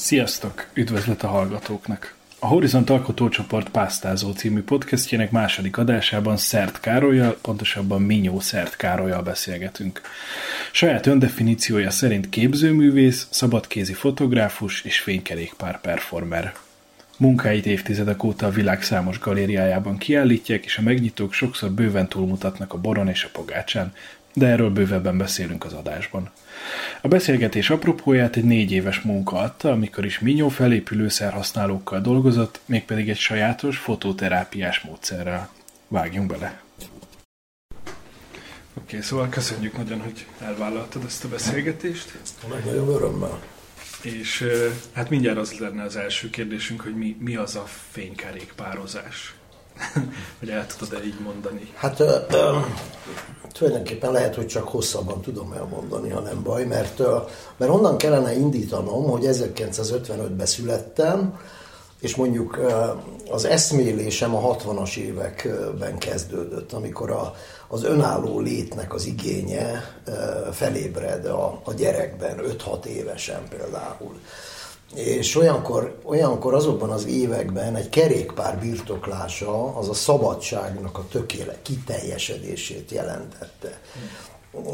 Sziasztok! Üdvözlet a hallgatóknak! A Horizont Alkotócsoport Pásztázó című podcastjének második adásában Szert Károlyjal, pontosabban Minyó Szert Károlyjal beszélgetünk. Saját öndefiníciója szerint képzőművész, szabadkézi fotográfus és fénykerékpár performer. Munkáit évtizedek óta a világ számos galériájában kiállítják, és a megnyitók sokszor bőven túlmutatnak a boron és a pogácsán, de erről bővebben beszélünk az adásban. A beszélgetés apropóját egy négy éves munka adta, amikor is Minyó felépülőszerhasználókkal dolgozott, mégpedig egy sajátos fototerápiás módszerrel. Vágjunk bele! Oké, okay, szóval köszönjük nagyon, hogy elvállaltad ezt a beszélgetést. Nagyon örömmel. És hát mindjárt az lenne az első kérdésünk, hogy mi, mi az a fénykerékpározás? hogy el tudod-e így mondani? Hát ö, ö, tulajdonképpen lehet, hogy csak hosszabban tudom elmondani, ha nem baj, mert, mert onnan kellene indítanom, hogy 1955-ben születtem, és mondjuk az eszmélésem a 60-as években kezdődött, amikor a, az önálló létnek az igénye felébred a, a gyerekben, 5-6 évesen például. És olyankor, olyankor azokban az években egy kerékpár birtoklása az a szabadságnak a tökéle kiteljesedését jelentette.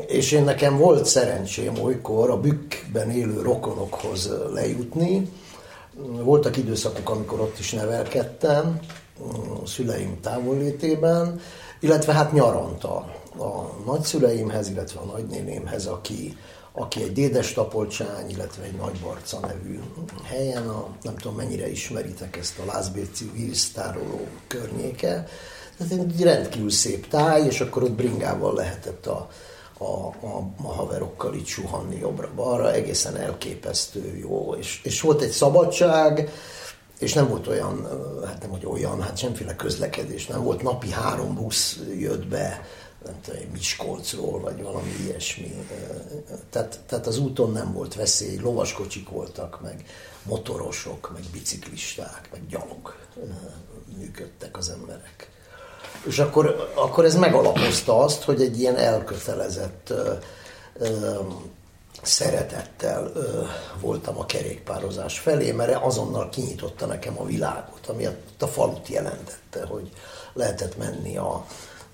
És én nekem volt szerencsém olykor a bükkben élő rokonokhoz lejutni. Voltak időszakok, amikor ott is nevelkedtem, a szüleim távollétében, illetve hát nyaranta a nagyszüleimhez, illetve a nagynénémhez, aki aki egy Dédes Tapolcsány, illetve egy Nagybarca nevű helyen, a, nem tudom mennyire ismeritek ezt a Lászbéci víztároló környéke, tehát egy rendkívül szép táj, és akkor ott bringával lehetett a, a, a, a haverokkal itt suhanni jobbra-balra, egészen elképesztő jó, és, és volt egy szabadság, és nem volt olyan, hát nem hogy olyan, hát semmiféle közlekedés, nem volt. Napi három busz jött be nem tudom, Miskolcról, vagy valami ilyesmi. Tehát, tehát az úton nem volt veszély, lovaskocsik voltak, meg motorosok, meg biciklisták, meg gyalog működtek az emberek. És akkor, akkor ez megalapozta azt, hogy egy ilyen elkötelezett szeretettel voltam a kerékpározás felé, mert azonnal kinyitotta nekem a világot, ami a, a falut jelentette, hogy lehetett menni a,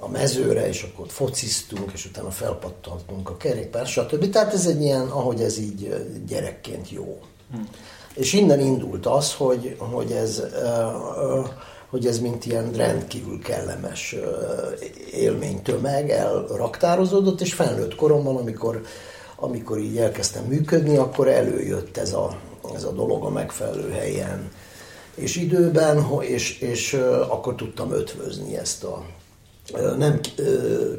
a mezőre, és akkor ott fociztunk, és utána felpattantunk a kerékpár, stb. Tehát ez egy ilyen, ahogy ez így gyerekként jó. Hmm. És innen indult az, hogy, hogy ez hogy ez mint ilyen rendkívül kellemes élménytömeg elraktározódott, és felnőtt koromban, amikor, amikor így elkezdtem működni, akkor előjött ez a, ez a dolog a megfelelő helyen és időben, és, és akkor tudtam ötvözni ezt a, nem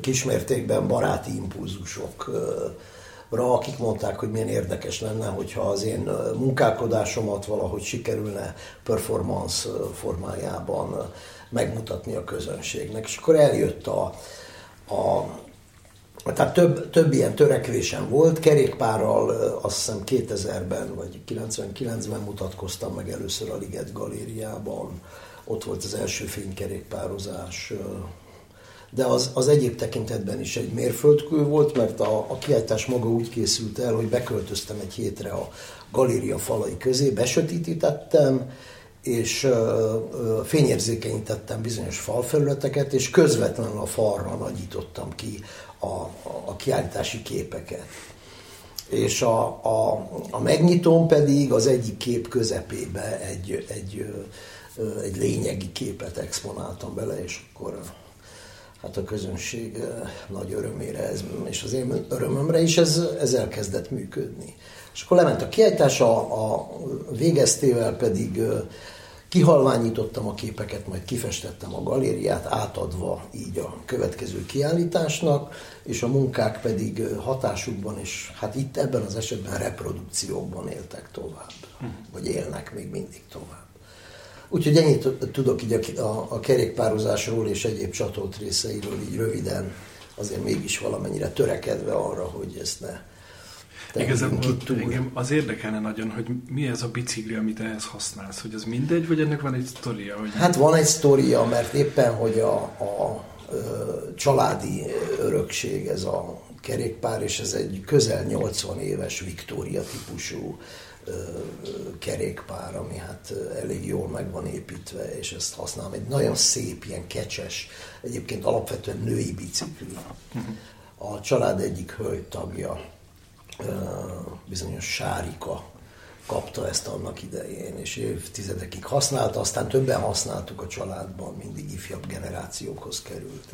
kismértékben baráti impulzusokra, akik mondták, hogy milyen érdekes lenne, hogyha az én munkálkodásomat valahogy sikerülne performance formájában megmutatni a közönségnek. És akkor eljött a, a tehát több, több ilyen törekvésem volt, kerékpárral azt hiszem 2000-ben vagy 99-ben mutatkoztam meg először a Liget Galériában, ott volt az első fénykerékpározás, de az, az egyéb tekintetben is egy mérföldkő volt, mert a, a kiállítás maga úgy készült el, hogy beköltöztem egy hétre a galéria falai közé, besötítettem, és fényérzékenyítettem bizonyos falfelületeket, és közvetlenül a falra nagyítottam ki a, a, a kiállítási képeket. És a, a, a megnyitón pedig az egyik kép közepébe egy, egy, egy lényegi képet exponáltam bele, és akkor hát a közönség nagy örömére, ez, és az én örömömre is ez, ez elkezdett működni. És akkor lement a kiállítás, a, a végeztével pedig kihalványítottam a képeket, majd kifestettem a galériát, átadva így a következő kiállításnak, és a munkák pedig hatásukban, és hát itt ebben az esetben reprodukciókban éltek tovább, hm. vagy élnek még mindig tovább. Úgyhogy ennyit tudok így a, a, a kerékpározásról és egyéb csatolt részeiről így röviden, azért mégis valamennyire törekedve arra, hogy ezt ne Igazából engem az érdekelne nagyon, hogy mi ez a bicikli, amit ehhez használsz, hogy az mindegy, vagy ennek van egy sztoria? Hogy... Hát van egy sztoria, mert éppen, hogy a, a, családi örökség ez a kerékpár, és ez egy közel 80 éves Viktória típusú kerékpár, ami hát elég jól meg van építve, és ezt használom. Egy nagyon szép, ilyen kecses, egyébként alapvetően női bicikli. A család egyik hölgy tagja, bizonyos Sárika kapta ezt annak idején, és évtizedekig használta, aztán többen használtuk a családban, mindig ifjabb generációkhoz került.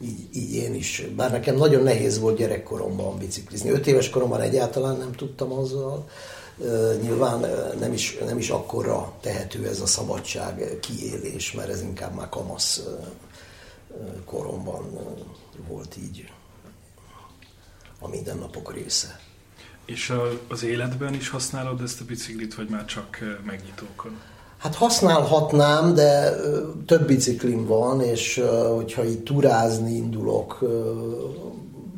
Így, így én is, bár nekem nagyon nehéz volt gyerekkoromban biciklizni. Öt éves koromban egyáltalán nem tudtam azzal, Nyilván nem is, nem is akkora tehető ez a szabadság kiélés, mert ez inkább már kamasz koromban volt így a mindennapok része. És az életben is használod ezt a biciklit, vagy már csak megnyitókon? Hát használhatnám, de több biciklim van, és hogyha így turázni indulok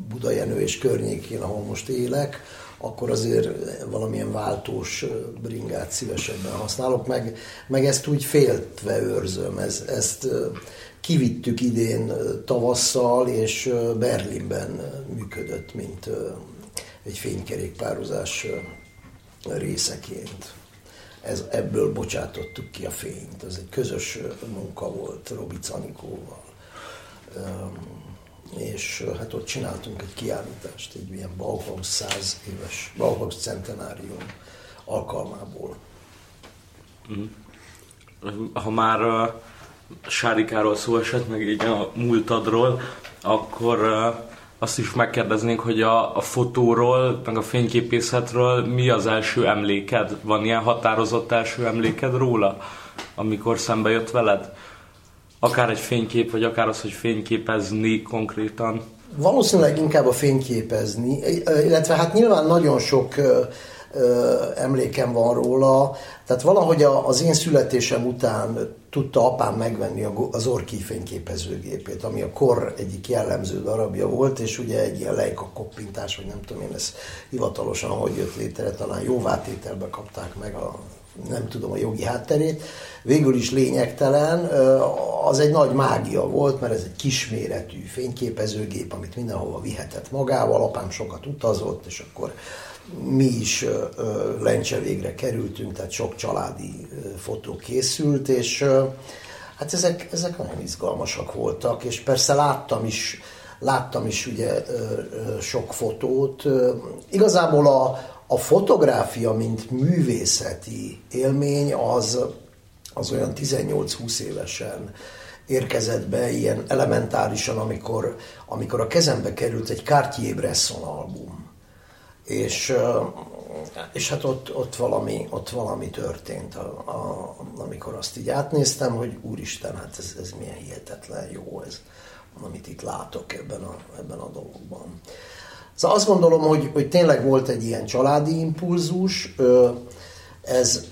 Budajenő és környékén, ahol most élek, akkor azért valamilyen váltós bringát szívesebben használok, meg, meg ezt úgy féltve őrzöm. Ez, ezt kivittük idén tavasszal, és Berlinben működött, mint egy fénykerékpározás részeként. Ez, ebből bocsátottuk ki a fényt. Ez egy közös munka volt Robi Canikóval és hát ott csináltunk egy kiállítást, egy ilyen Bauhaus 100 éves, Bauhaus centenárium alkalmából. Mhm. Ha már a Sárikáról szó esett, meg így a múltadról, akkor azt is megkérdeznénk, hogy a, a fotóról, meg a fényképészetről mi az első emléked? Van ilyen határozott első emléked róla, amikor szembe jött veled? Akár egy fénykép, vagy akár az, hogy fényképezni konkrétan? Valószínűleg inkább a fényképezni, illetve hát nyilván nagyon sok emlékem van róla, tehát valahogy az én születésem után tudta apám megvenni az Orki fényképezőgépét, ami a kor egyik jellemző darabja volt, és ugye egy ilyen lejka koppintás, vagy nem tudom én, ez hivatalosan hogy jött létre, talán jóvátételbe kapták meg a nem tudom a jogi hátterét, végül is lényegtelen, az egy nagy mágia volt, mert ez egy kisméretű fényképezőgép, amit mindenhova vihetett magával, apám sokat utazott, és akkor mi is lencse végre kerültünk, tehát sok családi fotó készült, és hát ezek, ezek nagyon izgalmasak voltak, és persze láttam is, láttam is ugye sok fotót. Igazából a, a fotográfia, mint művészeti élmény, az, az olyan 18-20 évesen érkezett be ilyen elementárisan, amikor, amikor a kezembe került egy Cartier-Bresson album. És, és hát ott, ott, valami, ott valami történt, a, a, amikor azt így átnéztem, hogy úristen, hát ez, ez milyen hihetetlen jó ez, amit itt látok ebben a, ebben a dologban. Szóval azt gondolom, hogy, hogy tényleg volt egy ilyen családi impulzus, ez,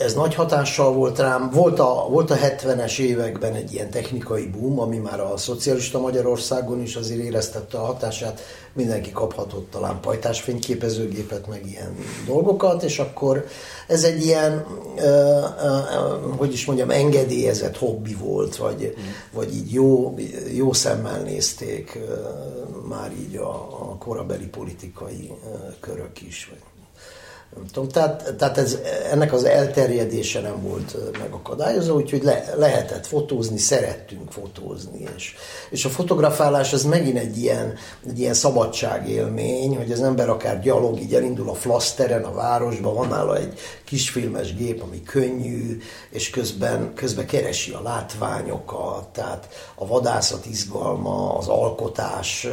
ez nagy hatással volt rám. Volt a, volt a 70-es években egy ilyen technikai boom, ami már a szocialista Magyarországon is azért éreztette a hatását. Mindenki kaphatott talán pajtás fényképezőgépet, meg ilyen dolgokat, és akkor ez egy ilyen, ö, ö, hogy is mondjam, engedélyezett hobbi volt, vagy, mm. vagy így jó, jó szemmel nézték ö, már így a, a korabeli politikai ö, körök is. Vagy nem tudom, tehát, tehát ez, ennek az elterjedése nem volt megakadályozó, úgyhogy le, lehetett fotózni, szerettünk fotózni. És, és a fotografálás az megint egy ilyen, egy ilyen szabadságélmény, hogy az ember akár gyalog, így elindul a flaszteren a városba, van nála egy kisfilmes gép, ami könnyű, és közben, közben keresi a látványokat, tehát a vadászat izgalma, az alkotás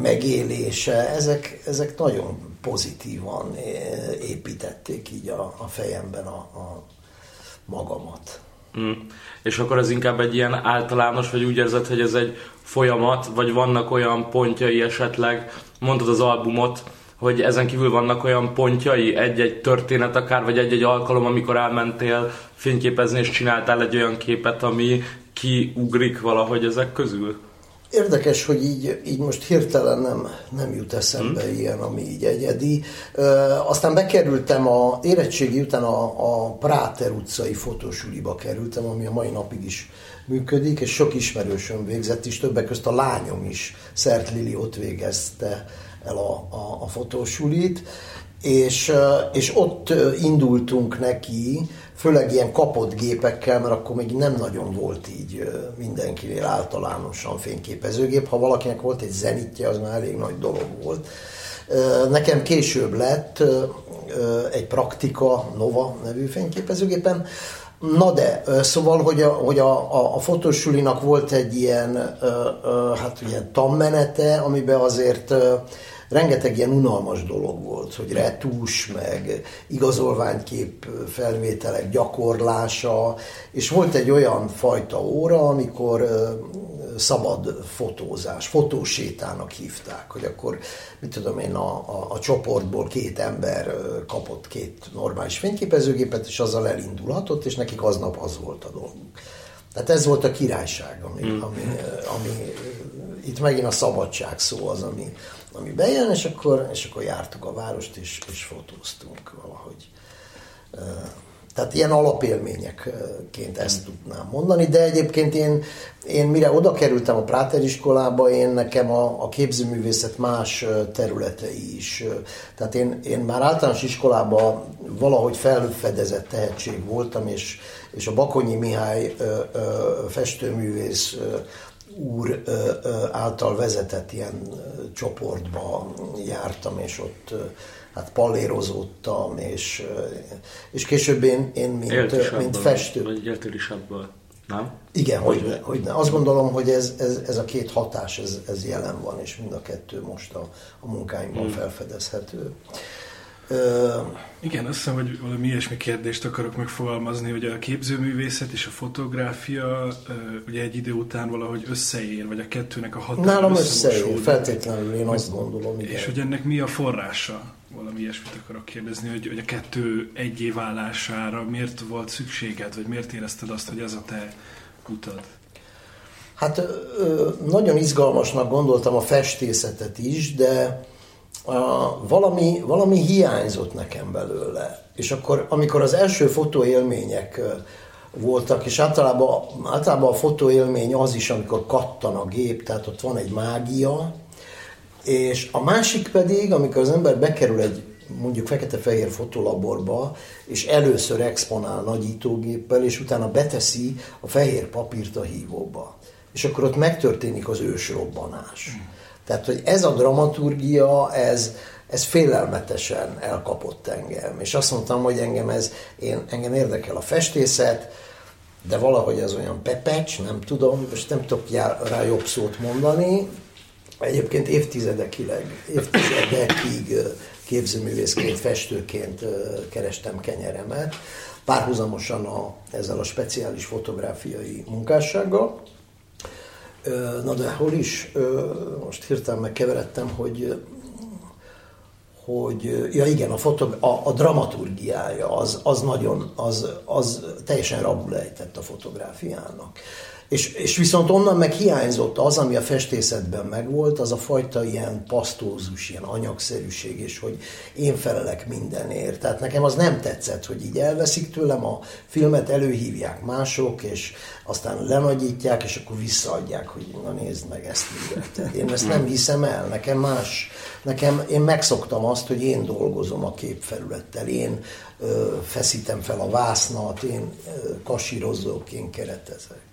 megélése, ezek, ezek nagyon pozitívan eh, építették így a, a fejemben a, a magamat. Mm. És akkor ez inkább egy ilyen általános, vagy úgy érzed, hogy ez egy folyamat, vagy vannak olyan pontjai esetleg, mondtad az albumot, hogy ezen kívül vannak olyan pontjai, egy-egy történet akár, vagy egy-egy alkalom, amikor elmentél fényképezni, és csináltál egy olyan képet, ami kiugrik valahogy ezek közül? Érdekes, hogy így, így most hirtelen nem, nem jut eszembe hmm. ilyen, ami így egyedi. Ö, aztán bekerültem a érettségi után a, a Práter utcai fotósuliba kerültem, ami a mai napig is működik, és sok ismerősöm végzett is, többek között a lányom is, Szert Lili ott végezte el a, a, a fotósulit, és, és ott indultunk neki, főleg ilyen kapott gépekkel, mert akkor még nem nagyon volt így mindenkinél általánosan fényképezőgép. Ha valakinek volt egy zenitje, az már elég nagy dolog volt. Nekem később lett egy Praktika Nova nevű fényképezőgépem, Na de, szóval, hogy a, hogy a, a, a fotósulinak volt egy ilyen, hát ilyen tanmenete, amiben azért rengeteg ilyen unalmas dolog volt, hogy retús, meg igazolványkép felvételek gyakorlása, és volt egy olyan fajta óra, amikor szabad fotózás, fotósétának hívták, hogy akkor, mit tudom én, a, a, a csoportból két ember kapott két normális fényképezőgépet, és azzal elindulhatott, és nekik aznap az volt a dolguk. Tehát ez volt a királyság, ami, mm. ami, ami itt megint a szabadság szó az, ami, ami bejön, és akkor, és akkor jártuk a várost, és, és fotóztunk valahogy. Tehát ilyen alapélményekként ezt tudnám mondani, de egyébként én, én mire oda kerültem a Práter iskolába, én nekem a, a képzőművészet más területei is. Tehát én, én már általános iskolában valahogy felfedezett tehetség voltam, és, és a Bakonyi Mihály ö, ö, festőművész ö, úr által vezetett ilyen csoportba jártam, és ott hát pallérozódtam, és, és később én, én mint, mint festő. Vagy éltél is abból, nem? Igen, hogy, hogy, ne, hogy ne. Azt gondolom, hogy ez, ez, ez a két hatás, ez, ez jelen van, és mind a kettő most a, a munkáimban hmm. felfedezhető. Igen, azt hiszem, hogy valami ilyesmi kérdést akarok megfogalmazni, hogy a képzőművészet és a fotográfia ugye egy idő után valahogy összeér, vagy a kettőnek a hatása Nálam összeér, feltétlenül én azt gondolom, igen. És hogy ennek mi a forrása? Valami ilyesmit akarok kérdezni, hogy, hogy a kettő egyé válására miért volt szükséged, vagy miért érezted azt, hogy ez a te utad? Hát nagyon izgalmasnak gondoltam a festészetet is, de valami, valami hiányzott nekem belőle. És akkor, amikor az első fotóélmények voltak, és általában, általában a fotóélmény az is, amikor kattan a gép, tehát ott van egy mágia, és a másik pedig, amikor az ember bekerül egy mondjuk fekete-fehér fotolaborba, és először exponál nagyítógéppel, és utána beteszi a fehér papírt a hívóba. És akkor ott megtörténik az ősrobbanás. Mm. Tehát, hogy ez a dramaturgia, ez, ez félelmetesen elkapott engem. És azt mondtam, hogy engem ez, én, engem érdekel a festészet, de valahogy ez olyan pepecs, nem tudom, most nem tudok rá jobb szót mondani. Egyébként évtizedekig, évtizedekig képzőművészként, festőként kerestem kenyeremet, párhuzamosan a, ezzel a speciális fotográfiai munkássággal. Na de hol is? Most hirtelen megkeveredtem, hogy hogy, ja igen, a, fotog, a, a dramaturgiája az, az nagyon, az, az teljesen rabulejtett a fotográfiának. És, és viszont onnan meg hiányzott az, ami a festészetben megvolt, az a fajta ilyen pasztózus, ilyen anyagszerűség, és hogy én felelek mindenért. Tehát nekem az nem tetszett, hogy így elveszik tőlem a filmet, előhívják mások, és aztán lenagyítják, és akkor visszaadják, hogy na nézd meg ezt műveted. Én ezt nem hiszem el, nekem más. Nekem, én megszoktam azt, hogy én dolgozom a képfelülettel, én ö, feszítem fel a vásznat, én ö, kasírozok, én keretezek.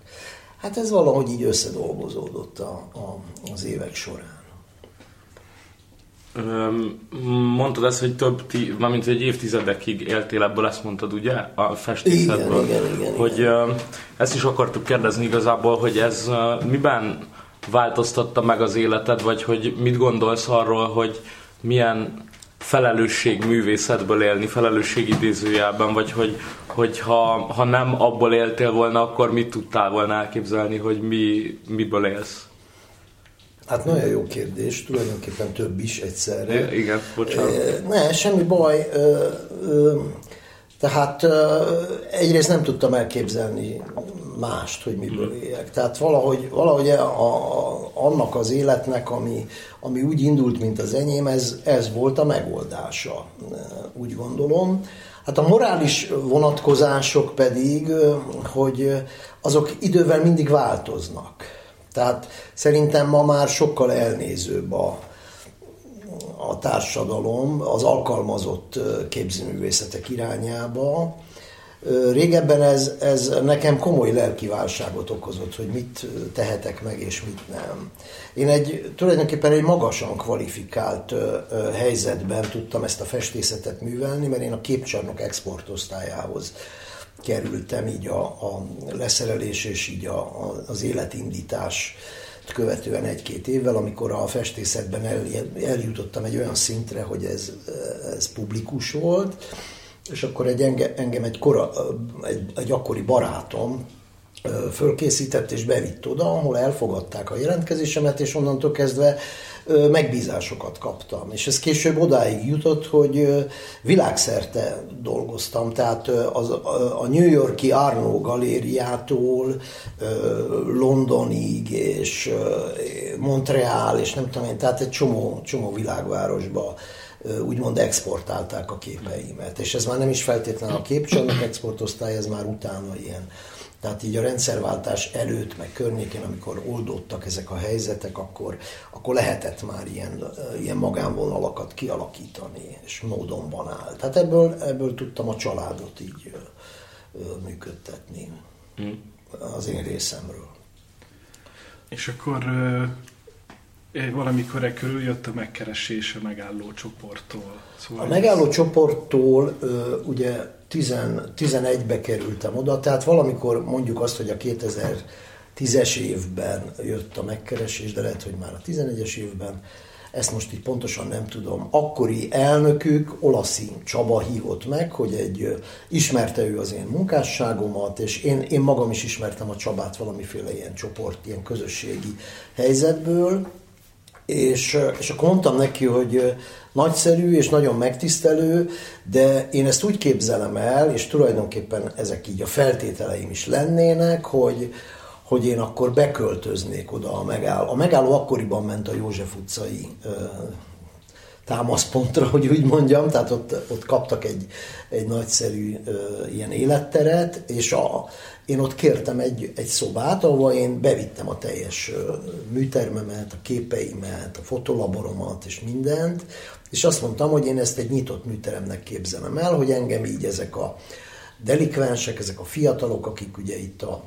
Hát ez valahogy így összedolgozódott a, a, az évek során. Mondtad ezt, hogy több, tí, mármint egy évtizedekig éltél ebből, ezt mondtad ugye, a festészetből. Igen, igen, igen, hogy igen. ezt is akartuk kérdezni igazából, hogy ez miben változtatta meg az életed, vagy hogy mit gondolsz arról, hogy milyen felelősség művészetből élni, felelősség idézőjelben, vagy hogy, hogy ha, nem abból éltél volna, akkor mit tudtál volna elképzelni, hogy mi, miből élsz? Hát nagyon jó kérdés, tulajdonképpen több is egyszerre. igen, bocsánat. Ne, semmi baj. Tehát egyrészt nem tudtam elképzelni mást, hogy miből hmm. éljek. Tehát valahogy, valahogy a, a, annak az életnek, ami, ami úgy indult, mint az enyém, ez, ez volt a megoldása, úgy gondolom. Hát a morális vonatkozások pedig, hogy azok idővel mindig változnak. Tehát szerintem ma már sokkal elnézőbb a, a társadalom az alkalmazott képzőművészetek irányába. Régebben ez, ez nekem komoly lelkiválságot okozott, hogy mit tehetek meg és mit nem. Én egy tulajdonképpen egy magasan kvalifikált helyzetben tudtam ezt a festészetet művelni, mert én a képcsarnok exportosztályához kerültem így a, a leszerelés és így a, a, az életindítás követően egy-két évvel, amikor a festészetben el, eljutottam egy olyan szintre, hogy ez, ez publikus volt, és akkor egy enge, engem egy, kora, egy, egy akkori barátom fölkészített és bevitt oda, ahol elfogadták a jelentkezésemet, és onnantól kezdve megbízásokat kaptam. És ez később odáig jutott, hogy világszerte dolgoztam, tehát az, a New Yorki Arno galériától Londonig és Montreal, és nem tudom én, tehát egy csomó, csomó világvárosba úgymond exportálták a képeimet. És ez már nem is feltétlenül a képcsarnok exportosztály, ez már utána ilyen tehát így a rendszerváltás előtt, meg környékén, amikor oldódtak ezek a helyzetek, akkor, akkor lehetett már ilyen, ilyen magánvonalakat kialakítani, és módonban áll. Tehát ebből, ebből tudtam a családot így működtetni mm. az én részemről. És akkor valamikor körül jött a megkeresés a megálló csoporttól. Szóval a megálló ez... csoporttól ugye 11-be kerültem oda, tehát valamikor mondjuk azt, hogy a 2010-es évben jött a megkeresés, de lehet, hogy már a 11-es évben, ezt most így pontosan nem tudom. Akkori elnökük, Olaszi Csaba hívott meg, hogy egy ismerte ő az én munkásságomat, és én, én magam is ismertem a Csabát valamiféle ilyen csoport, ilyen közösségi helyzetből, és, és akkor mondtam neki, hogy nagyszerű és nagyon megtisztelő, de én ezt úgy képzelem el, és tulajdonképpen ezek így a feltételeim is lennének, hogy, hogy én akkor beköltöznék oda a megálló. A megálló akkoriban ment a József utcai támaszpontra, hogy úgy mondjam, tehát ott, ott kaptak egy, egy nagyszerű ö, ilyen életteret, és a, én ott kértem egy, egy szobát, ahol én bevittem a teljes ö, műtermemet, a képeimet, a fotolaboromat és mindent, és azt mondtam, hogy én ezt egy nyitott műteremnek képzelem el, hogy engem így ezek a delikvensek, ezek a fiatalok, akik ugye itt a,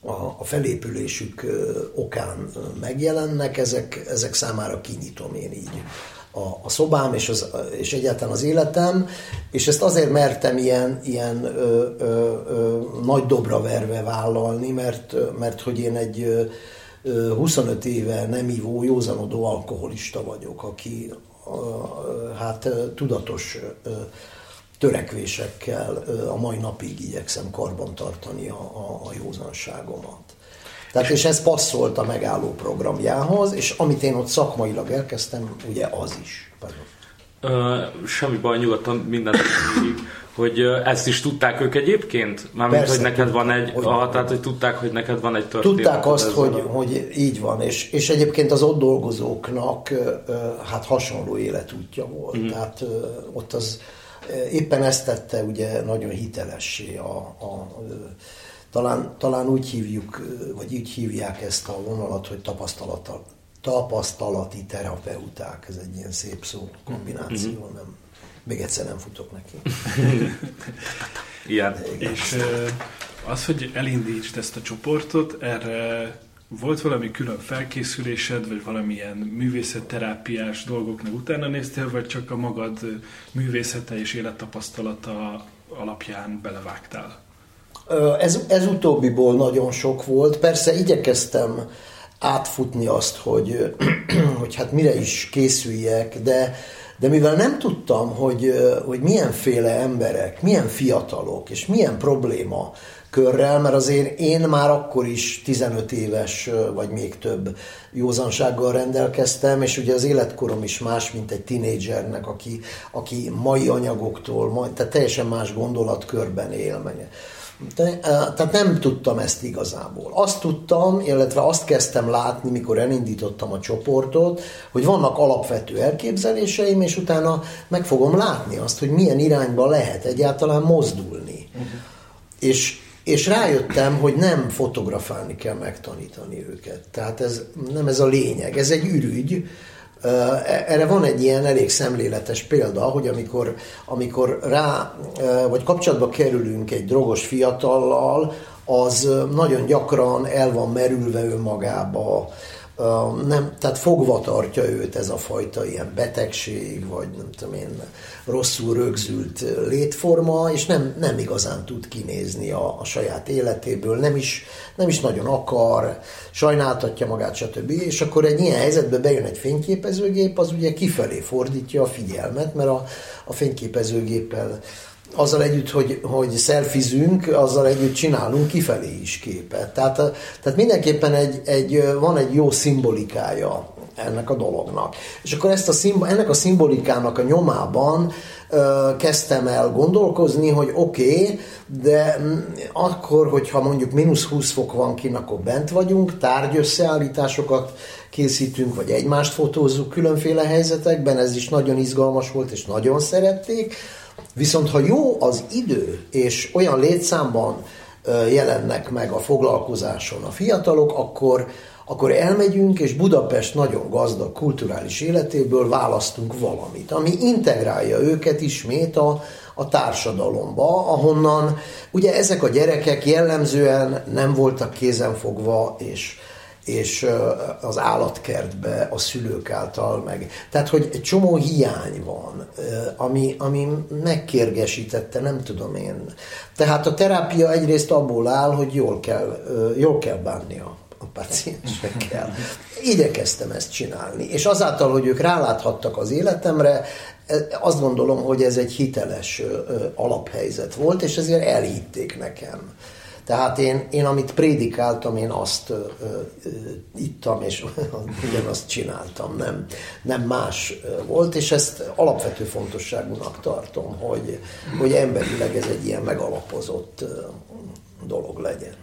a, a felépülésük okán megjelennek, ezek, ezek számára kinyitom én így a, a szobám és, az, és egyáltalán az életem, és ezt azért mertem ilyen, ilyen ö, ö, ö, nagy dobra verve vállalni, mert, mert hogy én egy ö, 25 éve nem ivó, józanodó alkoholista vagyok, aki ö, hát tudatos ö, törekvésekkel a mai napig igyekszem karbantartani a, a, a józanságomat. Tehát és ez passzolt a megálló programjához, és amit én ott szakmailag elkezdtem, ugye az is. Ö, semmi baj, nyugodtan mindent hogy ezt is tudták ők egyébként? Mármint, Persze, hogy neked van egy, hogy, ah, tehát hogy tudták, hogy neked van egy történet. Tudták azt, hogy, a... hogy így van, és, és egyébként az ott dolgozóknak hát hasonló életútja volt. Mm. Tehát ott az éppen ezt tette ugye nagyon hitelessé a, a talán, talán úgy hívjuk, vagy úgy hívják ezt a vonalat, hogy tapasztalata, tapasztalati terapeuták. Ez egy ilyen szép szó kombináció, mm-hmm. nem, még egyszer nem futok neki. Igen. És az, hogy elindítsd ezt a csoportot, erre volt valami külön felkészülésed, vagy valamilyen művészetterápiás dolgoknak utána néztél, vagy csak a magad művészete és élettapasztalata alapján belevágtál? Ez, ez utóbbiból nagyon sok volt. Persze igyekeztem átfutni azt, hogy, hogy hát mire is készüljek, de, de mivel nem tudtam, hogy, hogy milyenféle emberek, milyen fiatalok, és milyen probléma körrel, mert azért én már akkor is 15 éves, vagy még több józansággal rendelkeztem, és ugye az életkorom is más, mint egy tinédzsernek, aki, aki mai anyagoktól, tehát teljesen más gondolatkörben él. De, tehát nem tudtam ezt igazából. Azt tudtam, illetve azt kezdtem látni, mikor elindítottam a csoportot, hogy vannak alapvető elképzeléseim, és utána meg fogom látni azt, hogy milyen irányba lehet egyáltalán mozdulni. Uh-huh. És, és rájöttem, hogy nem fotografálni kell megtanítani őket. Tehát ez nem ez a lényeg. Ez egy ürügy, Erre van egy ilyen elég szemléletes példa, hogy amikor, amikor rá, vagy kapcsolatba kerülünk egy drogos fiatallal, az nagyon gyakran el van merülve önmagába, nem, tehát fogva tartja őt ez a fajta ilyen betegség, vagy nem tudom én, rosszul rögzült létforma, és nem, nem igazán tud kinézni a, a saját életéből, nem is, nem is nagyon akar, sajnáltatja magát, stb. És akkor egy ilyen helyzetbe bejön egy fényképezőgép, az ugye kifelé fordítja a figyelmet, mert a, a fényképezőgéppel azzal együtt, hogy, hogy szelfizünk, azzal együtt csinálunk kifelé is képet. Tehát, tehát mindenképpen egy, egy, van egy jó szimbolikája ennek a dolognak. És akkor ezt a szimb- ennek a szimbolikának a nyomában ö, kezdtem el gondolkozni, hogy oké, okay, de akkor, hogyha mondjuk mínusz 20 fok van kint, akkor bent vagyunk, tárgyösszeállításokat készítünk, vagy egymást fotózzuk különféle helyzetekben, ez is nagyon izgalmas volt, és nagyon szerették, Viszont ha jó az idő, és olyan létszámban jelennek meg a foglalkozáson a fiatalok, akkor, akkor elmegyünk, és Budapest nagyon gazdag kulturális életéből választunk valamit, ami integrálja őket ismét a, a társadalomba, ahonnan ugye ezek a gyerekek jellemzően nem voltak kézenfogva, és és az állatkertbe a szülők által meg. Tehát, hogy egy csomó hiány van, ami, ami megkérgesítette, nem tudom én. Tehát a terápia egyrészt abból áll, hogy jól kell, jól kell bánni a, paciensekkel. Igyekeztem ezt csinálni. És azáltal, hogy ők ráláthattak az életemre, azt gondolom, hogy ez egy hiteles alaphelyzet volt, és ezért elhitték nekem. Tehát én, én amit prédikáltam, én azt ö, ö, ittam, és ugyanazt csináltam, nem, nem más volt, és ezt alapvető fontosságúnak tartom, hogy, hogy emberileg ez egy ilyen megalapozott dolog legyen.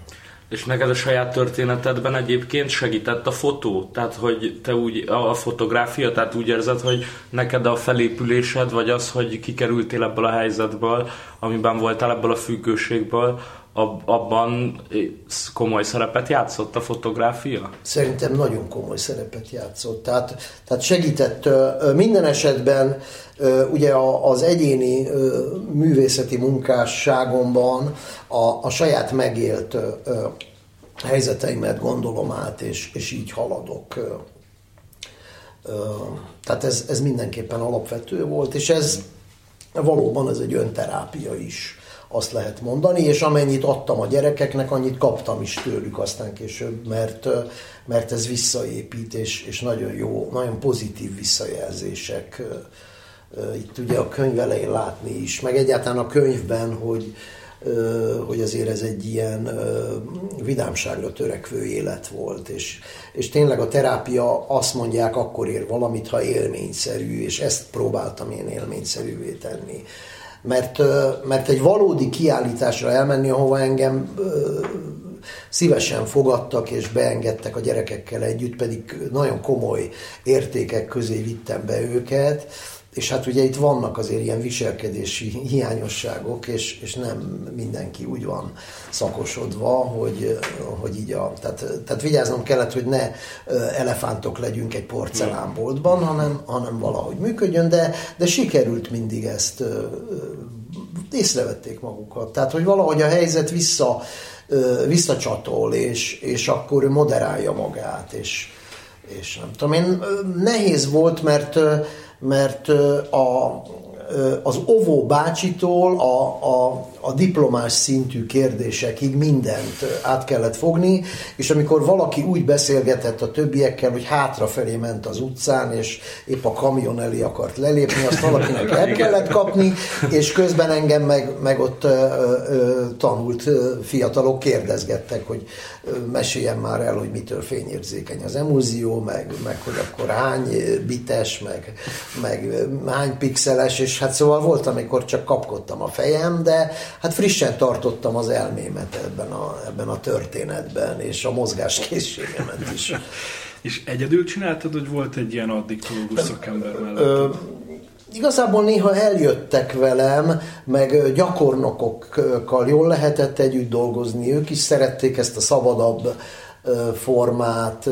És neked a saját történetedben egyébként segített a fotó? Tehát, hogy te úgy, a fotográfia, tehát úgy érzed, hogy neked a felépülésed, vagy az, hogy kikerültél ebből a helyzetből, amiben voltál ebből a függőségből, abban komoly szerepet játszott a fotográfia? Szerintem nagyon komoly szerepet játszott. Tehát, tehát segített minden esetben ugye az egyéni művészeti munkásságomban a, a saját megélt helyzeteimet gondolom át, és, és így haladok. Tehát ez, ez mindenképpen alapvető volt, és ez valóban ez egy önterápia is azt lehet mondani, és amennyit adtam a gyerekeknek, annyit kaptam is tőlük aztán később, mert, mert ez visszaépít, és, és nagyon jó, nagyon pozitív visszajelzések itt ugye a könyv elején látni is, meg egyáltalán a könyvben, hogy, hogy azért ez egy ilyen vidámságra törekvő élet volt, és, és tényleg a terápia azt mondják, akkor ér valamit, ha élményszerű, és ezt próbáltam én élményszerűvé tenni mert, mert egy valódi kiállításra elmenni, ahova engem szívesen fogadtak és beengedtek a gyerekekkel együtt, pedig nagyon komoly értékek közé vittem be őket, és hát ugye itt vannak azért ilyen viselkedési hiányosságok, és, és nem mindenki úgy van szakosodva, hogy, hogy így a... Tehát, tehát vigyáznom kellett, hogy ne elefántok legyünk egy porcelánboltban, hanem, hanem valahogy működjön, de, de sikerült mindig ezt észrevették magukat. Tehát, hogy valahogy a helyzet vissza, visszacsatol, és, és akkor moderálja magát, és, és nem tudom, én nehéz volt, mert mert a, az Ovó bácsitól a, a, a diplomás szintű kérdésekig mindent át kellett fogni, és amikor valaki úgy beszélgetett a többiekkel, hogy hátrafelé ment az utcán, és épp a kamion elé akart lelépni, azt valakinek el kellett kapni, és közben engem meg, meg ott ö, ö, tanult fiatalok kérdezgettek, hogy meséljen már el, hogy mitől fényérzékeny az emulzió, meg, meg hogy akkor hány bites, meg, meg hány pixeles, és hát szóval volt, amikor csak kapkodtam a fejem, de hát frissen tartottam az elmémet ebben a, ebben a történetben, és a mozgáskészségemet is. És egyedül csináltad, hogy volt egy ilyen addiktológus szakember mellett? Igazából néha eljöttek velem, meg gyakornokokkal jól lehetett együtt dolgozni, ők is szerették ezt a szabadabb formát,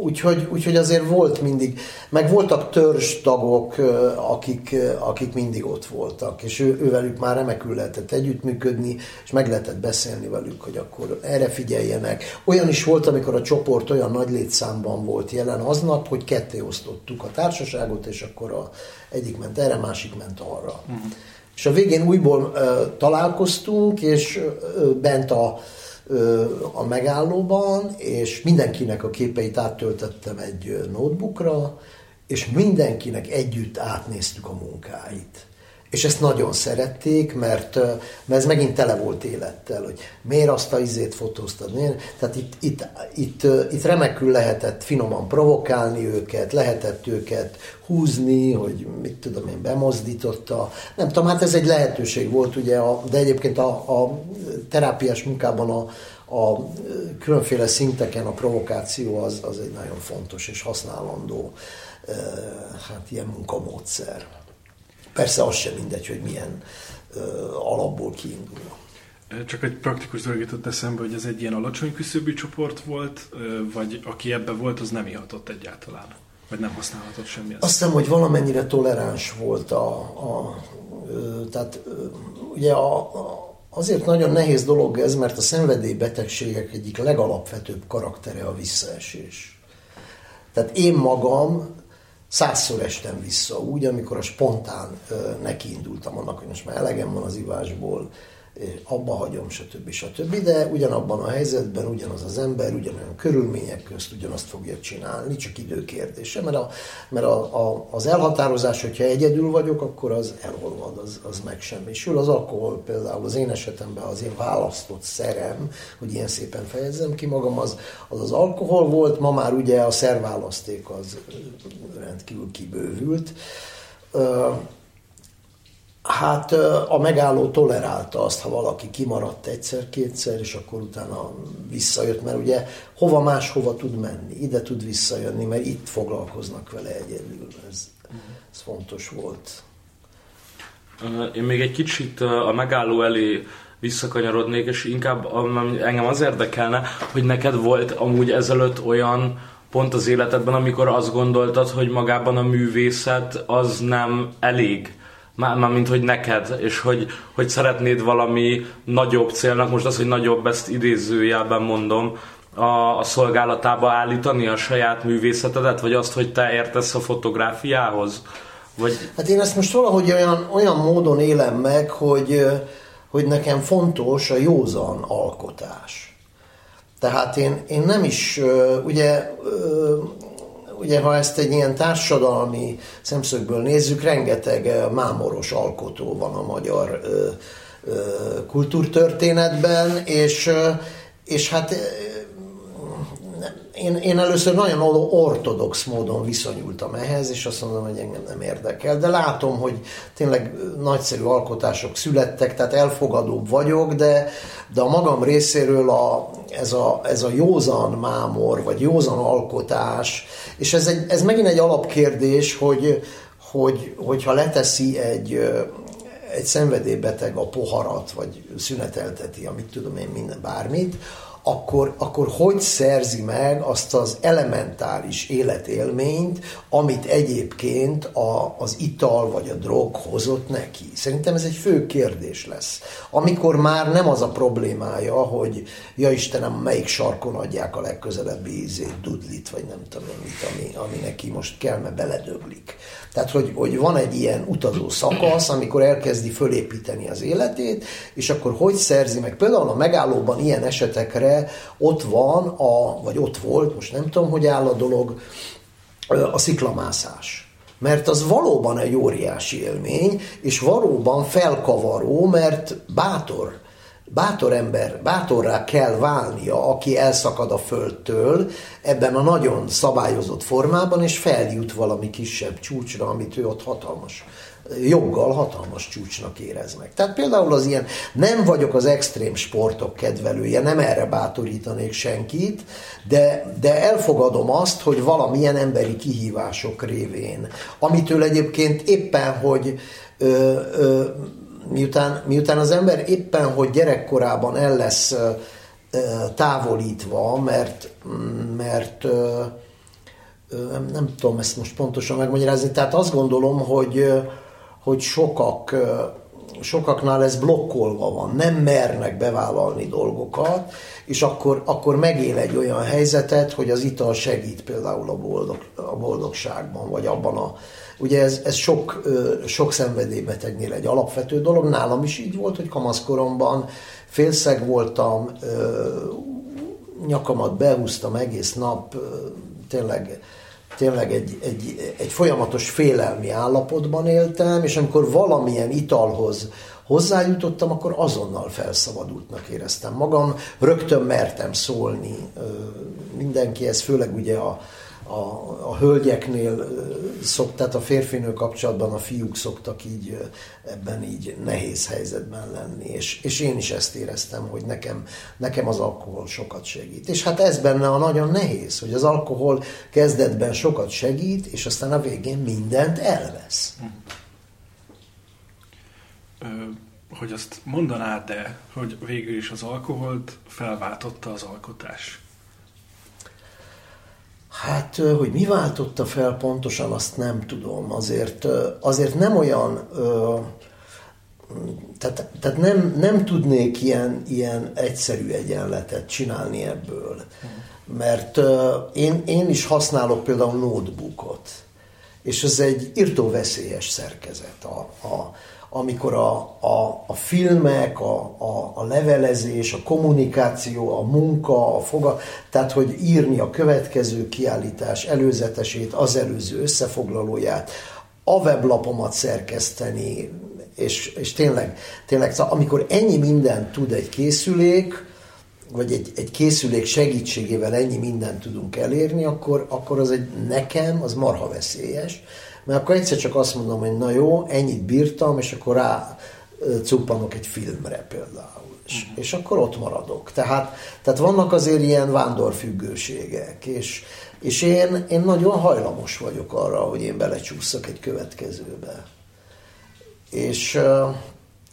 úgyhogy, úgyhogy azért volt mindig, meg voltak tagok, akik, akik mindig ott voltak, és ő, ővelük már remekül lehetett együttműködni, és meg lehetett beszélni velük, hogy akkor erre figyeljenek. Olyan is volt, amikor a csoport olyan nagy létszámban volt jelen aznap, hogy ketté osztottuk a társaságot, és akkor a egyik ment erre, másik ment arra. Uh-huh. És a végén újból uh, találkoztunk, és uh, bent a a megállóban, és mindenkinek a képeit áttöltöttem egy notebookra, és mindenkinek együtt átnéztük a munkáit. És ezt nagyon szerették, mert, mert ez megint tele volt élettel, hogy miért azt a izét fotóztad. Miért? Tehát itt, itt, itt, itt remekül lehetett finoman provokálni őket, lehetett őket húzni, hogy mit tudom én, bemozdította. Nem tudom, hát ez egy lehetőség volt, ugye, a, de egyébként a, a terápiás munkában a, a különféle szinteken a provokáció az, az egy nagyon fontos és használandó hát ilyen munkamódszer. Persze az sem mindegy, hogy milyen alapból kiindul. Csak egy praktikus dolog jutott eszembe, hogy ez egy ilyen alacsony küszöbű csoport volt, vagy aki ebbe volt, az nem ihatott egyáltalán? Vagy nem használhatott semmi? Azt hiszem, hogy valamennyire toleráns volt a, a tehát ugye a, a, azért nagyon nehéz dolog ez, mert a szenvedélybetegségek egyik legalapvetőbb karaktere a visszaesés. Tehát én magam százszor estem vissza úgy, amikor a spontán nekiindultam annak, hogy most már elegem van az ivásból, abba hagyom, stb. stb. De ugyanabban a helyzetben ugyanaz az ember, ugyanolyan körülmények közt ugyanazt fogja csinálni, csak időkérdése, mert, a, mert a, a, az elhatározás, hogyha egyedül vagyok, akkor az elolvad, az, az megsemmisül. Az alkohol például az én esetemben az én választott szerem, hogy ilyen szépen fejezzem ki magam, az az, az alkohol volt, ma már ugye a szerválaszték az rendkívül kibővült. Hát a megálló tolerálta azt, ha valaki kimaradt egyszer-kétszer, és akkor utána visszajött, mert ugye hova máshova tud menni, ide tud visszajönni, mert itt foglalkoznak vele egyedül. Ez, ez fontos volt. Én még egy kicsit a megálló elé visszakanyarodnék, és inkább engem az érdekelne, hogy neked volt amúgy ezelőtt olyan pont az életedben, amikor azt gondoltad, hogy magában a művészet az nem elég már mint hogy neked, és hogy, hogy szeretnéd valami nagyobb célnak, most az, hogy nagyobb, ezt idézőjelben mondom, a, a szolgálatába állítani a saját művészetedet, vagy azt, hogy te értesz a fotográfiához? Vagy... Hát én ezt most valahogy olyan, olyan módon élem meg, hogy, hogy nekem fontos a józan alkotás. Tehát én, én nem is, ugye ugye ha ezt egy ilyen társadalmi szemszögből nézzük, rengeteg mámoros alkotó van a magyar kultúrtörténetben, és, és hát én, én először nagyon ortodox módon viszonyultam ehhez, és azt mondom, hogy engem nem érdekel. De látom, hogy tényleg nagyszerű alkotások születtek, tehát elfogadóbb vagyok, de, de a magam részéről a, ez, a, ez a józan mámor, vagy józan alkotás, és ez, egy, ez megint egy alapkérdés, hogy, hogy, hogyha leteszi egy, egy szenvedélybeteg a poharat, vagy szünetelteti, amit tudom én, minden bármit, akkor, akkor hogy szerzi meg azt az elementáris életélményt, amit egyébként a, az ital vagy a drog hozott neki? Szerintem ez egy fő kérdés lesz. Amikor már nem az a problémája, hogy ja Istenem, melyik sarkon adják a legközelebbi ízét, dudlit, vagy nem tudom mit, ami, ami neki most kell, mert beledöglik. Tehát, hogy, hogy van egy ilyen utazó szakasz, amikor elkezdi fölépíteni az életét, és akkor hogy szerzi meg? Például a megállóban ilyen esetekre ott van, a, vagy ott volt, most nem tudom, hogy áll a dolog, a sziklamászás. Mert az valóban egy óriási élmény, és valóban felkavaró, mert bátor bátor ember, bátorrá kell válnia, aki elszakad a földtől ebben a nagyon szabályozott formában, és feljut valami kisebb csúcsra, amit ő ott hatalmas joggal hatalmas csúcsnak érez meg. Tehát például az ilyen, nem vagyok az extrém sportok kedvelője, nem erre bátorítanék senkit, de, de elfogadom azt, hogy valamilyen emberi kihívások révén, amitől egyébként éppen, hogy ö, ö, miután, miután az ember éppen, hogy gyerekkorában el lesz távolítva, mert, mert nem, nem tudom ezt most pontosan megmagyarázni. Tehát azt gondolom, hogy, hogy sokak, sokaknál ez blokkolva van, nem mernek bevállalni dolgokat, és akkor, akkor megél egy olyan helyzetet, hogy az ital segít például a, boldog, a boldogságban, vagy abban a... Ugye ez, ez sok, sok szenvedélybetegnél egy alapvető dolog, nálam is így volt, hogy kamaszkoromban félszeg voltam, nyakamat behúztam egész nap, tényleg tényleg egy, egy, egy folyamatos félelmi állapotban éltem, és amikor valamilyen italhoz hozzájutottam, akkor azonnal felszabadultnak éreztem magam, rögtön mertem szólni mindenkihez, főleg ugye a, a, a hölgyeknél szok, tehát a férfinő kapcsolatban a fiúk szoktak így ebben így nehéz helyzetben lenni, és, és én is ezt éreztem, hogy nekem, nekem az alkohol sokat segít. És hát ez benne a nagyon nehéz, hogy az alkohol kezdetben sokat segít, és aztán a végén mindent elvesz. hogy azt mondanád de, hogy végül is az alkoholt felváltotta az alkotás? Hát, hogy mi váltotta fel pontosan, azt nem tudom. Azért, azért nem olyan, tehát, tehát nem, nem tudnék ilyen, ilyen egyszerű egyenletet csinálni ebből. Mert én, én is használok például notebookot, és ez egy írtó veszélyes szerkezet. A, a, amikor a, a, a filmek, a, a, a levelezés, a kommunikáció, a munka, a foga, tehát hogy írni a következő kiállítás előzetesét, az előző összefoglalóját, a weblapomat szerkeszteni, és, és tényleg, tényleg, szóval amikor ennyi mindent tud egy készülék, vagy egy, egy készülék segítségével ennyi mindent tudunk elérni, akkor, akkor az egy nekem, az marha veszélyes mert akkor egyszer csak azt mondom, hogy na jó, ennyit bírtam, és akkor rá cuppanok egy filmre például. És, uh-huh. és akkor ott maradok. Tehát, tehát vannak azért ilyen vándorfüggőségek, és, és én, én nagyon hajlamos vagyok arra, hogy én belecsúszok egy következőbe. És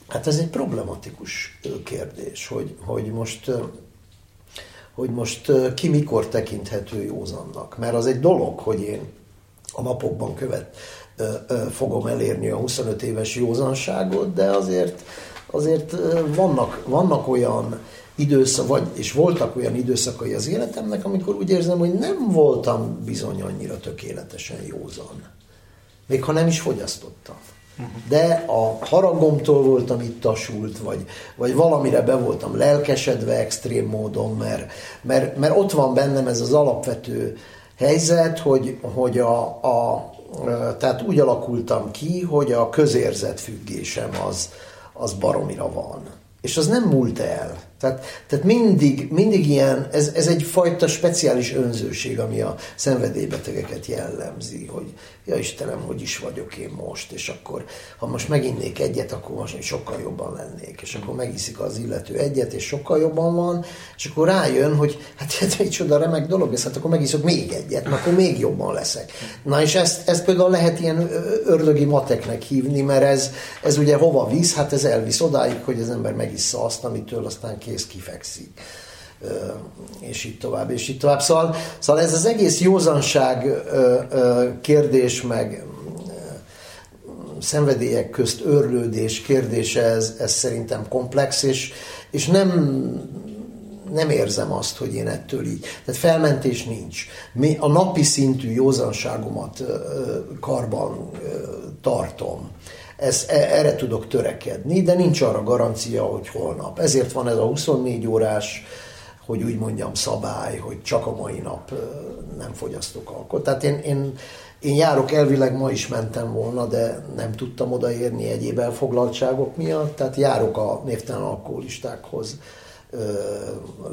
hát ez egy problematikus kérdés, hogy, hogy most hogy most ki mikor tekinthető józannak. Mert az egy dolog, hogy én a napokban követ fogom elérni a 25 éves józanságot, de azért, azért vannak, vannak olyan időszak, vagy, és voltak olyan időszakai az életemnek, amikor úgy érzem, hogy nem voltam bizony annyira tökéletesen józan. Még ha nem is fogyasztottam. De a haragomtól voltam itt tasult, vagy, vagy valamire be voltam lelkesedve extrém módon, mert, mert, mert ott van bennem ez az alapvető helyzet, hogy, hogy a, a, tehát úgy alakultam ki, hogy a közérzet függésem az, az baromira van. És az nem múlt el. Tehát, tehát mindig, mindig ilyen, ez, ez egy fajta speciális önzőség, ami a szenvedélybetegeket jellemzi, hogy ja Istenem, hogy is vagyok én most, és akkor ha most meginnék egyet, akkor most sokkal jobban lennék, és akkor megiszik az illető egyet, és sokkal jobban van, és akkor rájön, hogy hát ez egy csoda remek dolog, ez, hát akkor megiszok még egyet, akkor még jobban leszek. Na és ezt, ezt például lehet ilyen ördögi mateknek hívni, mert ez, ez ugye hova visz? Hát ez elvisz odáig, hogy az ember megissza azt, amitől aztán kész kifekszik és így tovább, és így tovább. Szóval, szóval ez az egész józanság kérdés, meg szenvedélyek közt örlődés kérdése, ez, ez szerintem komplex, és, és nem, nem érzem azt, hogy én ettől így. Tehát felmentés nincs. Mi a napi szintű józanságomat karban tartom. Ez, e, erre tudok törekedni, de nincs arra garancia, hogy holnap. Ezért van ez a 24 órás hogy úgy mondjam, szabály, hogy csak a mai nap nem fogyasztok alkoholt. Tehát én, én, én járok elvileg, ma is mentem volna, de nem tudtam odaérni egyéb elfoglaltságok miatt, tehát járok a névtelen alkoholistákhoz,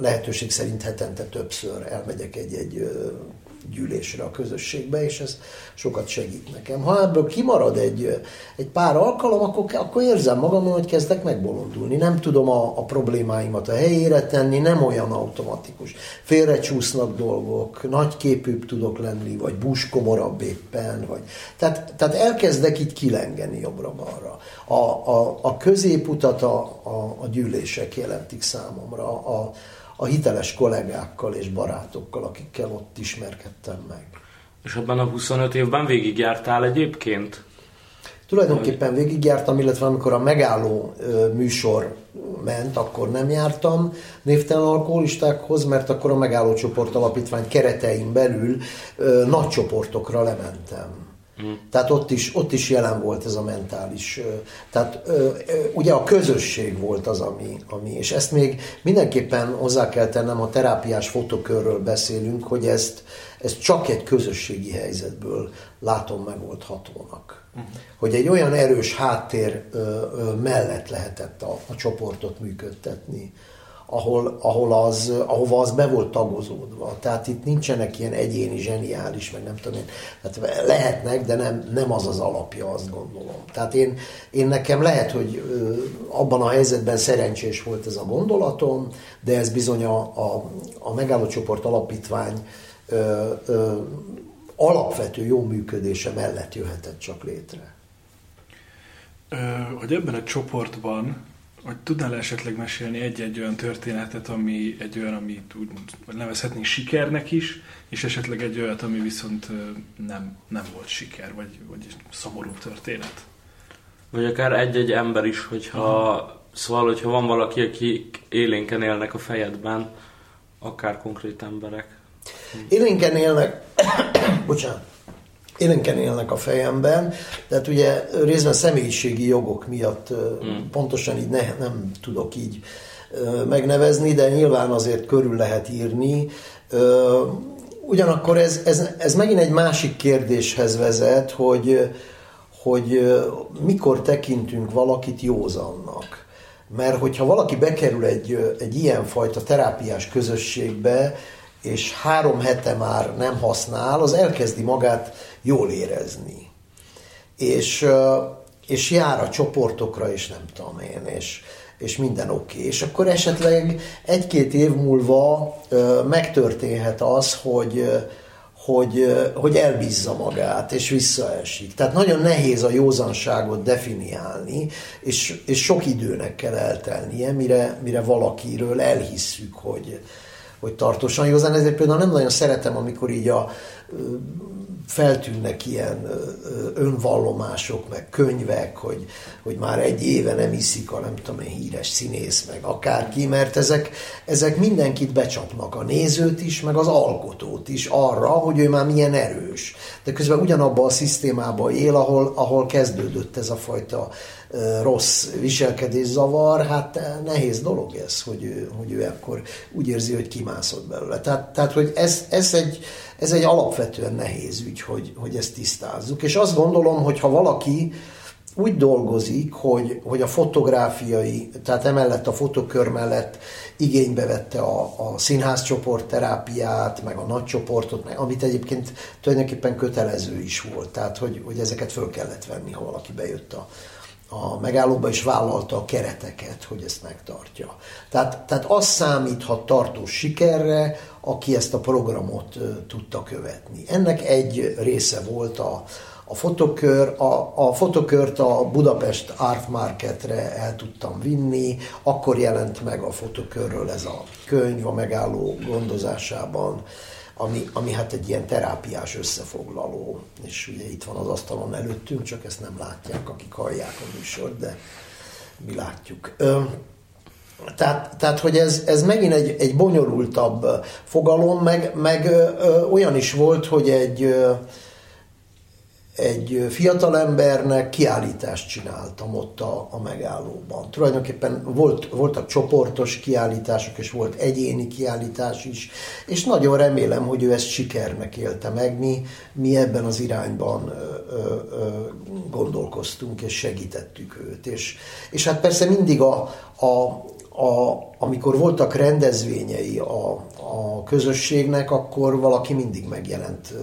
lehetőség szerint hetente többször elmegyek egy-egy gyűlésre a közösségbe, és ez sokat segít nekem. Ha ebből kimarad egy, egy pár alkalom, akkor, akkor érzem magam, hogy kezdek megbolondulni. Nem tudom a, a problémáimat a helyére tenni, nem olyan automatikus. Félrecsúsznak dolgok, nagyképűbb tudok lenni, vagy buskomorabb éppen, vagy... Tehát, tehát elkezdek így kilengeni jobbra-balra. A, a, a középutat a, a, a gyűlések jelentik számomra. A, a hiteles kollégákkal és barátokkal, akikkel ott ismerkedtem meg. És abban a 25 évben végigjártál egyébként? Tulajdonképpen végigjártam, illetve amikor a megálló műsor ment, akkor nem jártam névtelen alkoholistákhoz, mert akkor a megálló csoport alapítvány keretein belül nagy csoportokra lementem. Mm. Tehát ott is, ott is jelen volt ez a mentális. Tehát ugye a közösség volt az, ami, ami, és ezt még mindenképpen hozzá kell tennem, a terápiás fotokörről beszélünk, hogy ezt, ezt csak egy közösségi helyzetből látom megoldhatónak. Uh-huh. Hogy egy olyan erős háttér mellett lehetett a, a csoportot működtetni, ahol, ahol az, ahova az be volt tagozódva. Tehát itt nincsenek ilyen egyéni, zseniális, meg nem tudom én. Tehát lehetnek, de nem, nem az az alapja, azt gondolom. Tehát én, én nekem lehet, hogy abban a helyzetben szerencsés volt ez a gondolatom, de ez bizony a, a, a megállócsoport alapítvány ö, ö, alapvető jó működése mellett jöhetett csak létre. Hogy ebben a csoportban hogy tudnál esetleg mesélni egy-egy olyan történetet, ami egy olyan, amit úgy nevezhetnénk sikernek is, és esetleg egy olyat, ami viszont nem, nem volt siker, vagy, vagy szomorú történet? Vagy akár egy-egy ember is, hogyha, uh-huh. szóval, hogyha van valaki, aki élénken élnek a fejedben, akár konkrét emberek. Élénken élnek, bocsánat, élénken élnek a fejemben, tehát ugye részben személyiségi jogok miatt mm. pontosan így ne, nem tudok így megnevezni, de nyilván azért körül lehet írni. Ugyanakkor ez, ez, ez megint egy másik kérdéshez vezet, hogy, hogy mikor tekintünk valakit józannak. Mert hogyha valaki bekerül egy, egy ilyenfajta terápiás közösségbe, és három hete már nem használ, az elkezdi magát jól érezni. És, és jár a csoportokra, és nem tudom én, és, és minden oké. Okay. És akkor esetleg egy-két év múlva megtörténhet az, hogy, hogy, hogy elbízza magát, és visszaesik. Tehát nagyon nehéz a józanságot definiálni, és, és sok időnek kell eltelnie, mire, mire valakiről elhisszük, hogy, hogy tartósan józan. Ezért például nem nagyon szeretem, amikor így a feltűnnek ilyen önvallomások, meg könyvek, hogy, hogy már egy éve nem iszik a nem tudom én híres színész, meg akárki, mert ezek, ezek mindenkit becsapnak, a nézőt is, meg az alkotót is arra, hogy ő már milyen erős. De közben ugyanabban a szisztémában él, ahol, ahol kezdődött ez a fajta rossz viselkedészavar, hát nehéz dolog ez, hogy ő, hogy ő akkor úgy érzi, hogy kimászott belőle. Tehát, tehát hogy ez, ez, egy, ez egy alapvetően nehéz ügy, hogy, hogy ezt tisztázzuk. És azt gondolom, hogy ha valaki úgy dolgozik, hogy, hogy a fotográfiai, tehát emellett a fotokör mellett igénybe vette a, a színházcsoport terápiát, meg a nagycsoportot, meg, amit egyébként tulajdonképpen kötelező is volt, tehát hogy, hogy ezeket föl kellett venni, ha valaki bejött a, a megállóba, és vállalta a kereteket, hogy ezt megtartja. Tehát, tehát az számíthat tartós sikerre, aki ezt a programot tudta követni. Ennek egy része volt a, a fotokör, a, a fotokört a Budapest Art Marketre el tudtam vinni, akkor jelent meg a fotokörről ez a könyv a megálló gondozásában, ami, ami hát egy ilyen terápiás összefoglaló, és ugye itt van az asztalon előttünk, csak ezt nem látják, akik hallják a műsort, de mi látjuk. Ö, tehát, tehát, hogy ez, ez megint egy, egy bonyolultabb fogalom, meg, meg ö, olyan is volt, hogy egy, ö, egy fiatalembernek kiállítást csináltam ott a, a megállóban. Tulajdonképpen volt, voltak csoportos kiállítások, és volt egyéni kiállítás is, és nagyon remélem, hogy ő ezt sikernek élte meg. Mi, mi ebben az irányban ö, ö, gondolkoztunk, és segítettük őt. És, és hát persze mindig a, a, a, amikor voltak rendezvényei a, a közösségnek, akkor valaki mindig megjelent,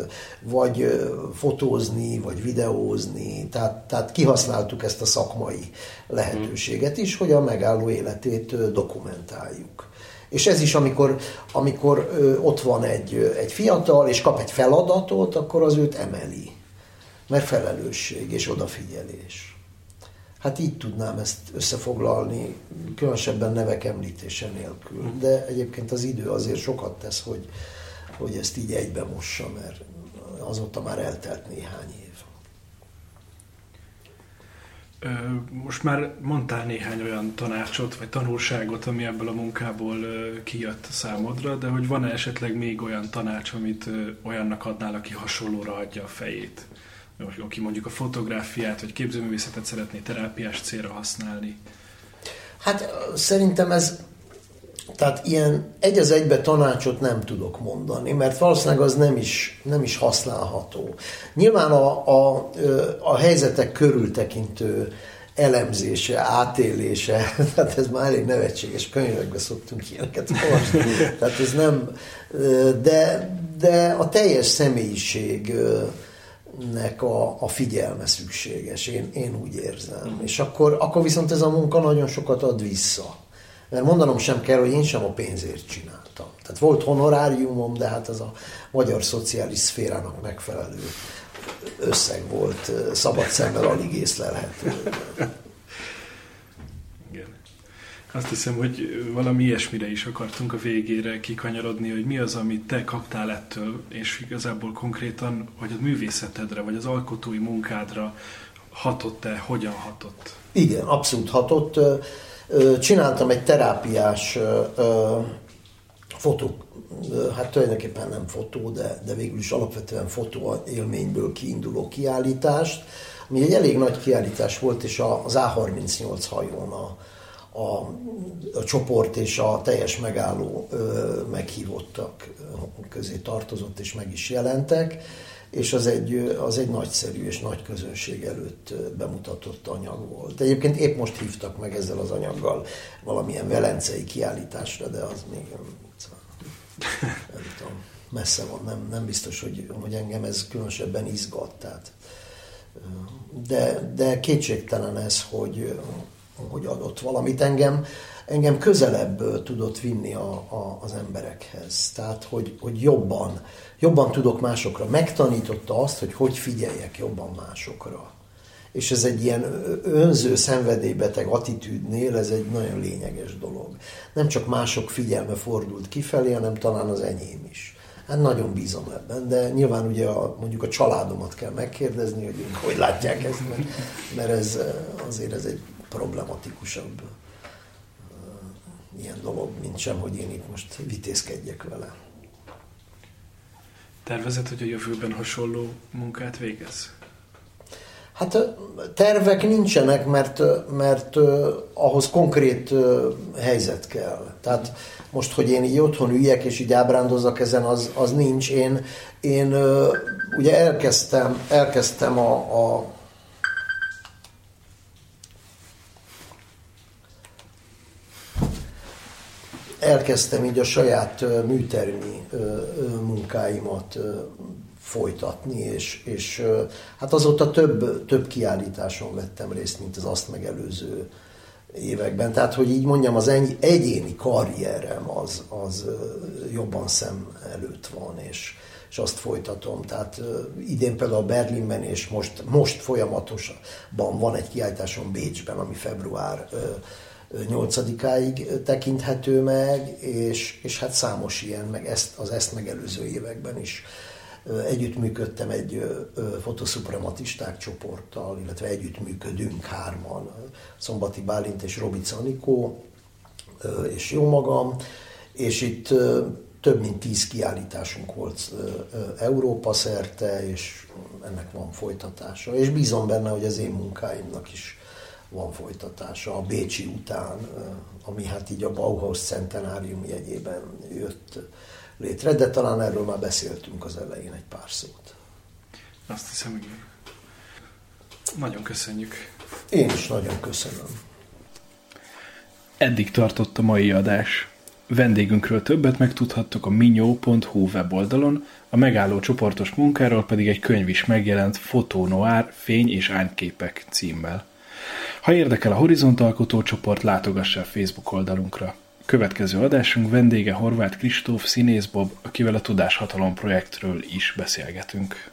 vagy fotózni, vagy videózni, tehát, tehát kihasználtuk ezt a szakmai lehetőséget is, hogy a megálló életét dokumentáljuk. És ez is, amikor, amikor ott van egy, egy fiatal, és kap egy feladatot, akkor az őt emeli. Mert felelősség és odafigyelés. Hát így tudnám ezt összefoglalni, különösebben nevek említése nélkül. De egyébként az idő azért sokat tesz, hogy, hogy ezt így egybe mossa, mert azóta már eltelt néhány év. Most már mondtál néhány olyan tanácsot, vagy tanulságot, ami ebből a munkából kijött számodra, de hogy van-e esetleg még olyan tanács, amit olyannak adnál, aki hasonlóra adja a fejét? Aki mondjuk a fotográfiát, vagy képzőművészetet szeretné terápiás célra használni? Hát szerintem ez, tehát ilyen egy az egybe tanácsot nem tudok mondani, mert valószínűleg az nem is, nem is használható. Nyilván a, a, a helyzetek körültekintő elemzése, átélése, tehát ez már elég nevetséges, könyvekbe szoktunk ilyeneket olvasni, tehát ez nem, de, de a teljes személyiségnek a, a figyelme szükséges, én, én úgy érzem. És akkor, akkor viszont ez a munka nagyon sokat ad vissza. Mert mondanom sem kell, hogy én sem a pénzért csináltam. Tehát volt honoráriumom, de hát az a magyar szociális szférának megfelelő összeg volt, szabad szemmel alig észlelhető. Azt hiszem, hogy valami ilyesmire is akartunk a végére kikanyarodni, hogy mi az, amit te kaptál ettől, és igazából konkrétan, hogy a művészetedre, vagy az alkotói munkádra hatott-e, hogyan hatott? Igen, abszolút hatott csináltam egy terápiás fotó, hát tulajdonképpen nem fotó, de, de végül is alapvetően fotó élményből kiinduló kiállítást, ami egy elég nagy kiállítás volt, és az A38 hajón a, a, a csoport és a teljes megálló ö, meghívottak közé tartozott, és meg is jelentek és az egy, az egy nagyszerű és nagy közönség előtt bemutatott anyag volt. Egyébként épp most hívtak meg ezzel az anyaggal valamilyen velencei kiállításra, de az még nem, tudom, messze van, nem, nem biztos, hogy, hogy engem ez különösebben izgat. Tehát, de, de kétségtelen ez, hogy, hogy adott valamit engem engem közelebb tudott vinni a, a, az emberekhez. Tehát, hogy, hogy jobban, jobban tudok másokra. Megtanította azt, hogy hogy figyeljek jobban másokra. És ez egy ilyen önző, szenvedélybeteg attitűdnél ez egy nagyon lényeges dolog. Nem csak mások figyelme fordult kifelé, hanem talán az enyém is. Hát nagyon bízom ebben, de nyilván ugye a, mondjuk a családomat kell megkérdezni, hogy ők hogy látják ezt, mert, mert ez azért ez egy problematikusabb ilyen dolog, mint sem, hogy én itt most vitézkedjek vele. Tervezed, hogy a jövőben hasonló munkát végez? Hát tervek nincsenek, mert, mert ahhoz konkrét helyzet kell. Tehát most, hogy én így otthon üljek és így ábrándozzak ezen, az, az nincs. Én, én ugye elkezdtem, elkezdtem a, a elkezdtem így a saját műtermi munkáimat folytatni, és, és hát azóta több, több kiállításon vettem részt, mint az azt megelőző években. Tehát, hogy így mondjam, az egyéni karrierem az, az jobban szem előtt van, és, és azt folytatom. Tehát idén például Berlinben, és most, most folyamatosan van egy kiállításom Bécsben, ami február 8-áig tekinthető meg, és, és hát számos ilyen, meg ezt, az ezt megelőző években is együttműködtem egy fotoszuprematisták csoporttal, illetve együttműködünk hárman, Szombati Bálint és Robic Anikó, és jó magam, és itt több mint tíz kiállításunk volt Európa szerte, és ennek van folytatása. És bízom benne, hogy az én munkáimnak is van folytatása a Bécsi után, ami hát így a Bauhaus centenárium jegyében jött létre, de talán erről már beszéltünk az elején egy pár szót. Azt hiszem, hogy nagyon köszönjük. Én is nagyon köszönöm. Eddig tartott a mai adás. Vendégünkről többet megtudhattok a minyó.hu weboldalon, a megálló csoportos munkáról pedig egy könyv is megjelent Fotó Noir, Fény és Ányképek címmel. Ha érdekel a Horizont Alkotó csoport, látogassa a Facebook oldalunkra. Következő adásunk vendége Horváth Kristóf, színész Bob, akivel a Tudáshatalom projektről is beszélgetünk.